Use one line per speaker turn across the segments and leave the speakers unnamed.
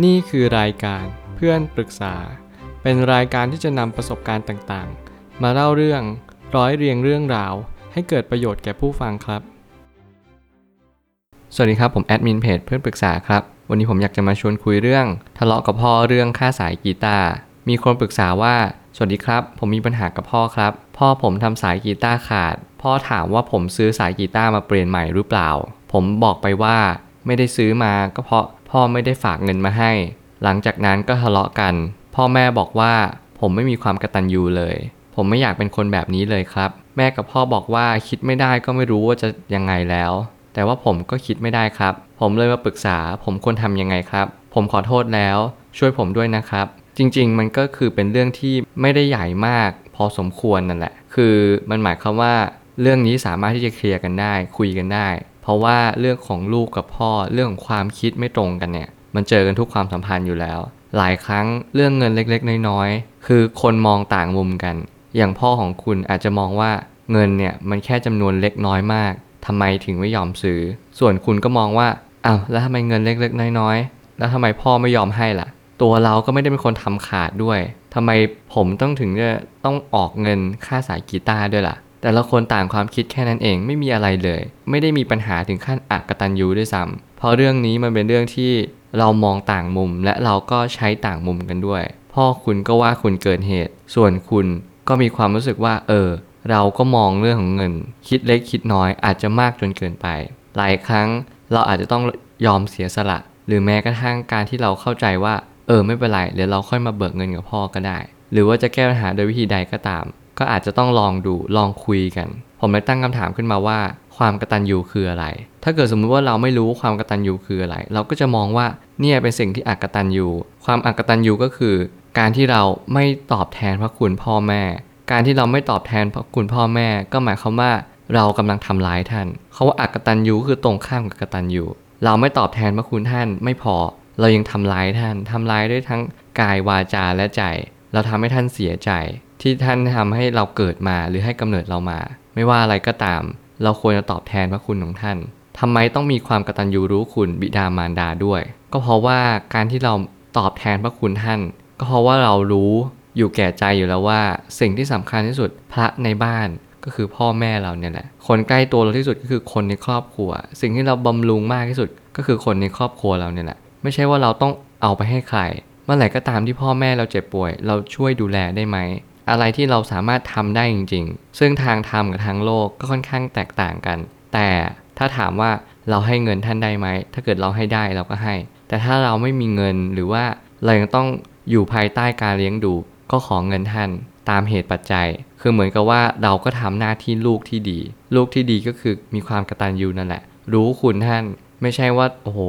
นี่คือรายการเพื่อนปรึกษา เป็นรายการที่จะนำประสบการณ์ต่างๆ มาเล่าเรื่องร้อยเรียงเรื่องราว ให้เกิดประโยชน์แก่ผู้ฟังครับ สวัสดีครับผมแอดมินเพจเพื่อนปรึกษาครับ วันนี้ผมอยากจะมาชวนคุยเรื่อง ทะเลาะกับพ่อเรื่องค่าสายกีตาร์มีคนปรึกษาว่า สวัสดีครับ ผมมีปัญหากับพ่อครับ พ่อผมทำสายกีตาร์ขาด พ่อถามว่าผมซื้อสายกีตาร์มาเปลี่ยนใหม่หรือเปล่า ผมบอกไปว่าไม่ได้ซื้อมาก็เพราะ พ่อไม่ได้ฝากเงินมาให้ หลังจากนั้นก็ทะเลาะกัน พ่อแม่บอกว่าผมไม่มีความกระตัญญูเลย ผมไม่อยากเป็นคนแบบนี้เลยครับ แม่กับพ่อบอกว่าคิดไม่ได้ก็ไม่รู้ว่าจะยังไงแล้ว แต่ว่าผมก็คิดไม่ได้ครับ ผมเลยมาปรึกษา ผมควรทำยังไงครับ ผมขอโทษแล้ว ช่วยผมด้วยนะครับ จริงๆ มันก็คือเป็นเรื่องที่ไม่ได้ใหญ่มาก พอสมควรนั่นแหละ คือมันหมายความว่าเรื่องนี้สามารถที่จะเคลียร์กันได้ คุยกันได้ เพราะว่าเรื่องของลูกกับพ่อเรื่องของความคิดไม่ตรงกันเนี่ย มันเจอกันทุกความสัมพันธ์อยู่แล้ว หลายครั้งเรื่องเงินเล็กๆ น้อยๆ คือคนมองต่างมุมกัน อย่างพ่อของคุณอาจจะมองว่าเงินเนี่ยมันแค่จำนวนเล็กน้อยมากทำไมถึงไม่ยอมซื้อ ส่วนคุณก็มองว่าอ้าวแล้วทำไมเงินเล็กๆ น้อยๆ แล้วทำไมพ่อไม่ยอมให้ล่ะ ตัวเราก็ไม่ได้เป็นคนทำขาดด้วยทำไมผมต้องถึงจะต้องออกเงินค่าสายกีตาร์ด้วยล่ะ แต่ละคนต่างความคิดแค่นั้นเองไม่มีอะไรเลย ไม่ได้มีปัญหาถึงขั้นอักตันยูด้วยซ้ำเพราะเรื่องนี้มันเป็นเรื่องที่เรามองต่างมุมและเราก็ใช้ต่างมุมกันด้วย พ่อคุณก็ว่าคุณเกินเหตุ ส่วนคุณก็มีความรู้สึกว่า เออ เราก็มองเรื่องของเงิน คิดเล็กคิดน้อยอาจจะมากจนเกินไป หลายครั้งเราอาจจะต้องยอมเสียสละ หรือแม้กระทั่งการที่เราเข้าใจว่า เออไม่เป็นไรเดี๋ยวเราค่อยมาเบิกเงินกับพ่อก็ได้ หรือว่าจะแก้ปัญหาโดยวิธีใดก็ตาม ก็อาจจะต้องลองดูลองคุยกัน ผมเลยตั้งคำถามขึ้นมาว่า ความกระตัญญูคืออะไร ถ้าเกิดสมมุติว่าเราไม่รู้ความกระตัญญูคืออะไร เราก็จะมองว่าเนี่ยเป็นสิ่งที่อักตัญญูความอักตัญญูก็คือ การที่เราไม่ตอบแทนพระคุณพ่อแม่ การที่เราไม่ตอบแทนพระคุณพ่อแม่ ก็หมายความว่าเรากำลังทำร้ายท่านเขาว่าอักตัญญูคือตรงข้ามกับกตัญญูเราไม่ตอบแทนพระคุณท่านไม่พอ เรายังทำร้ายท่านทำร้ายด้วยทั้งกายวาจาและใจ เราทำให้ท่านเสียใจ ที่ท่านทำให้เราเกิดมาหรือให้กำเนิดเรามา ไม่ว่าอะไรก็ตาม เราควรจะตอบแทนพระคุณของท่านทำไมต้องมีความกตัญญูรู้คุณบิดามารดาด้วย ก็เพราะว่าการที่เราตอบแทนพระคุณท่าน ก็เพราะว่าเรารู้อยู่แก่ใจอยู่แล้วว่า สิ่งที่สำคัญที่สุดพระในบ้านก็คือพ่อแม่เราเนี่ยแหละ คนใกล้ตัวเราที่สุดก็คือคนในครอบครัว สิ่งที่เราบำรุงมากที่สุดก็คือคนในครอบครัวเราเนี่ยแหละ ไม่ใช่ว่าเราต้องเอาไปให้ใคร เมื่อไหร่ก็ตามที่พ่อแม่เราเจ็บป่วย เราช่วยดูแลได้ไหม อะไรที่เราสามารถทำได้จริง ๆ ซึ่งทางธรรมกับทางโลกก็ค่อนข้างแตกต่างกัน แต่ถ้าถามว่าเราให้เงินท่านได้ไหม ถ้าเกิดเราให้ได้เราก็ให้ แต่ถ้าเราไม่มีเงินหรือว่าเรายังต้องอยู่ภายใต้การเลี้ยงดู ก็ขอเงินท่านตามเหตุปัจจัย คือเหมือนกับว่าเราก็ทำหน้าที่ลูกที่ดี ลูกที่ดีก็คือมีความกระตัญญูนั่นแหละ รู้คุณท่าน ไม่ใช่ว่าโอ้โห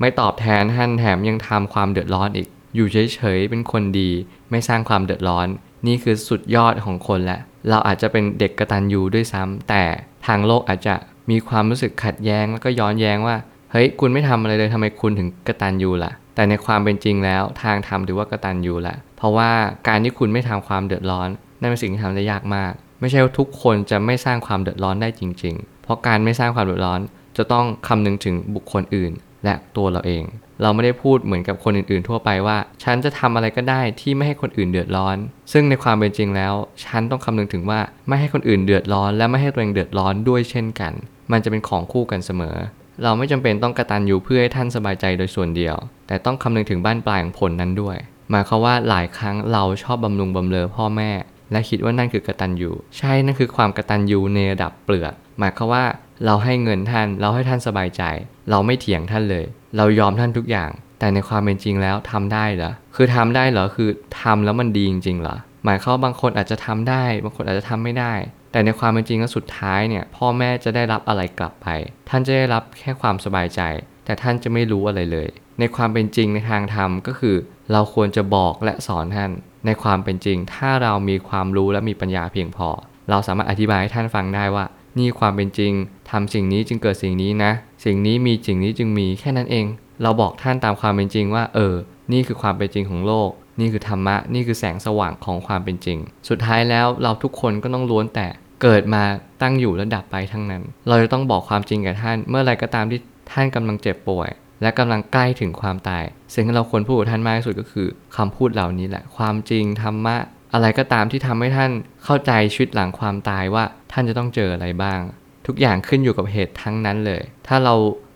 ไม่ตอบแทนท่านแถมยังทำความเดือดร้อนอีก อยู่เฉยๆเป็นคนดี ไม่สร้างความเดือดร้อน นี่คือสุดยอดของคนและ เราอาจจะเป็นเด็กกระตัญญูด้วยซ้ำแต่ทางโลกอาจจะมีความรู้สึกขัดแย้งแล้วก็ย้อนแย้งว่า เฮ้ย คุณไม่ทำอะไรเลยทำไมคุณถึงกระตัญญูล่ะ แต่ในความเป็นจริงแล้วทางธรรมถือว่ากระตัญญูละ เพราะว่าการที่คุณไม่ทำความเดือดร้อน นั่นเป็นสิ่งที่ทำได้ยากมาก ไม่ใช่ว่าทุกคนจะไม่สร้างความเดือดร้อนได้จริง ๆ เพราะการไม่สร้างความเดือดร้อนจะต้องคำนึงถึงบุคคลอื่น และตัวเราเอง เราไม่ได้พูดเหมือนกับคนอื่นๆ ทั่วไปว่า ฉันจะทำอะไรก็ได้ที่ไม่ให้คนอื่นเดือดร้อน ซึ่งในความเป็นจริงแล้ว ฉันต้องคำนึงถึงว่าไม่ให้คนอื่นเดือดร้อน และไม่ให้ตัวเองเดือดร้อนด้วยเช่นกัน มันจะเป็นของคู่กันเสมอ เราไม่จำเป็นต้องกระตันอยู่เพื่อให้ท่านสบายใจโดยส่วนเดียว แต่ต้องคำนึงถึงบ้านปลายของผลนั้นด้วย หมายความว่าหลายครั้งเราชอบบำรุงบำเรอพ่อแม่ และคิดว่านั่นคือกระตัญญูใช่นั่นคือความกระตัญญูในระดับเปลือก หมายความว่าเราให้เงินท่านเราให้ท่านสบายใจ เราไม่เถียงท่านเลย เรายอมท่านทุกอย่าง แต่ในความเป็นจริงแล้วทำได้เหรอคือทำได้เหรอคือทำแล้วมันดีจริงๆเหรอหมายความว่าบางคนอาจจะทำได้ บางคนอาจจะทำไม่ได้ แต่ในความเป็นจริงแล้วสุดท้ายเนี่ย พ่อแม่จะได้รับอะไรกลับไป ท่านจะได้รับแค่ความสบายใจ แต่ท่านจะไม่รู้อะไรเลย ในความเป็นจริงในทางธรรมก็คือ เราควรจะบอกและสอนท่าน ในความเป็นจริง ถ้าเรามีความรู้และมีปัญญาเพียงพอ เราสามารถอธิบายให้ท่านฟังได้ว่า นี่ความเป็นจริงทำสิ่งนี้จึงเกิดสิ่งนี้นะ สิ่งนี้มีสิ่งนี้จึงมีแค่นั้นเอง เราบอกท่านตามความเป็นจริงว่า เออ นี่คือความเป็นจริงของโลก นี่คือธรรมะ นี่คือแสงสว่างของความเป็นจริง สุดท้ายแล้วเราทุกคนก็ต้องล้วนแต่เกิดมาตั้งอยู่และดับไปทั้งนั้น เราจะต้องบอกความจริงแก่ท่าน เมื่อไรก็ตามที่ท่านกำลังเจ็บป่วย และกำลังใกล้ถึงความตาย สิ่งที่เราควรพูดกับท่านมากที่สุดก็คือคำพูดเหล่านี้แหละ ความจริงธรรมะ อะไรก็ตามที่ทำให้ท่านเข้าใจชีวิตหลังความตายว่าท่านจะต้องเจออะไรบ้าง ทุกอย่างขึ้นอยู่กับเหตุทั้งนั้นเลย ถ้าเรา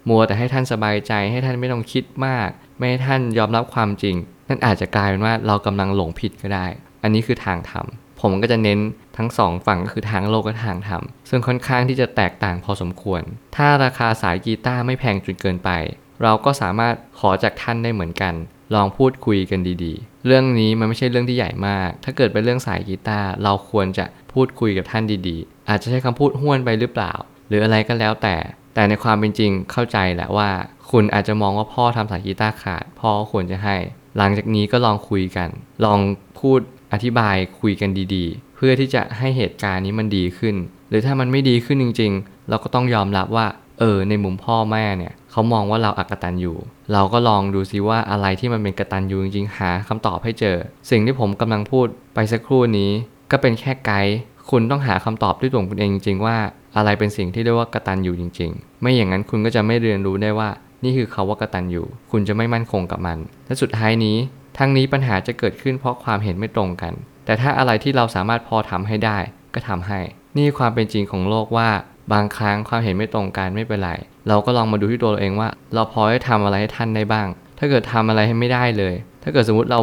มัวแต่ให้ท่านสบายใจ ให้ท่านไม่ต้องคิดมาก ไม่ให้ท่านยอมรับความจริง นั่นอาจจะกลายเป็นว่าเรากำลังหลงผิดก็ได้ อันนี้คือทางธรรมผมก็จะเน้นทั้งสองฝั่งก็คือทางโลกและทางธรรม ซึ่งค่อนข้างที่จะแตกต่างพอสมควร ถ้าราคาสายกีตาร์ไม่แพงจนเกินไป เราก็สามารถขอจากท่านได้เหมือนกัน ลองพูดคุยกันดีๆ เรื่องนี้มันไม่ใช่เรื่องที่ใหญ่มาก ถ้าเกิดเป็นเรื่องสายกีตาร์เราควรจะ พูดคุยกับท่านดีๆ อาจจะใช้คำพูดห้วนไปหรือเปล่า หรืออะไรก็แล้วแต่ แต่ในความเป็นจริงเข้าใจแหละว่า คุณอาจจะมองว่าพ่อทำสายกีตาร์ขาด พ่อควรจะให้ หลังจากนี้ก็ลองคุยกัน ลองพูดอธิบายคุยกันดีๆ เพื่อที่จะให้เหตุการณ์นี้มันดีขึ้น หรือถ้ามันไม่ดีขึ้นจริง ๆ เราก็ต้องยอมรับว่า เออ ในมุมพ่อแม่เนี่ยเขามองว่าเราอักตันอยู่ เราก็ลองดูซิว่าอะไรที่มันเป็นกตันอยู่จริงๆ หาคำตอบให้เจอ สิ่งที่ผมกำลังพูดไปสักครู่นี้ ก็เป็นแค่ไกด์คุณต้องหาคำตอบด้วยตัวคุณเองจริง ๆ ว่าอะไรเป็นสิ่งที่เรียกว่ากตันอยู่จริง ๆ ไม่อย่างนั้นคุณก็จะไม่เรียนรู้ได้ว่า นี่คือเขาว่ากตันอยู่ คุณจะไม่มั่นคงกับมัน และสุดท้ายนี้ ทั้งนี้ปัญหาจะเกิดขึ้นเพราะความเห็นไม่ตรงกัน แต่ถ้าอะไรที่เราสามารถพอทำให้ได้ ก็ทำให้ นี่ความเป็นจริงของโลกว่า บางครั้งความเห็นไม่ตรงกันไม่เป็นไรเราก็ลองมาดูที่ตัวเราเองว่า เราพอจะทำอะไรให้ท่านได้บ้าง ถ้าเกิดทำอะไรให้ไม่ได้เลย ถ้าเกิดสมมติเรา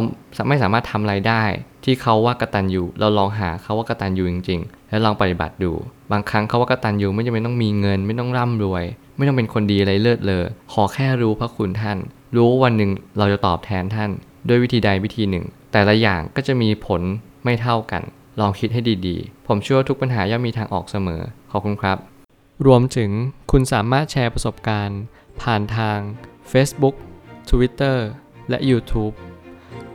ไม่สามารถทำอะไรได้ ที่เขาว่ากตันอยู่เราลองหาเขาว่ากตันอยู่จริง ๆ แล้วลองปฏิบัติดู บางครั้งเขาว่ากตันอยู่ไม่จำเป็นต้องมีเงิน ไม่ต้องร่ำรวย ไม่ต้องเป็นคนดีอะไรเลิศเลอขอแค่รู้พระคุณท่าน รู้ว่าวันหนึ่งเราจะตอบแทนท่าน ด้วยวิธีใดวิธีหนึ่ง แต่ละอย่างก็จะมีผลไม่เท่ากัน ลองคิดให้ดีๆ ผมเชื่อว่าทุกปัญหาย่อมมีทางออกเสมอขอบคุณครับ รวมถึงคุณสามารถแชร์ประสบการณ์ ผ่านทาง Facebook Twitter และ YouTube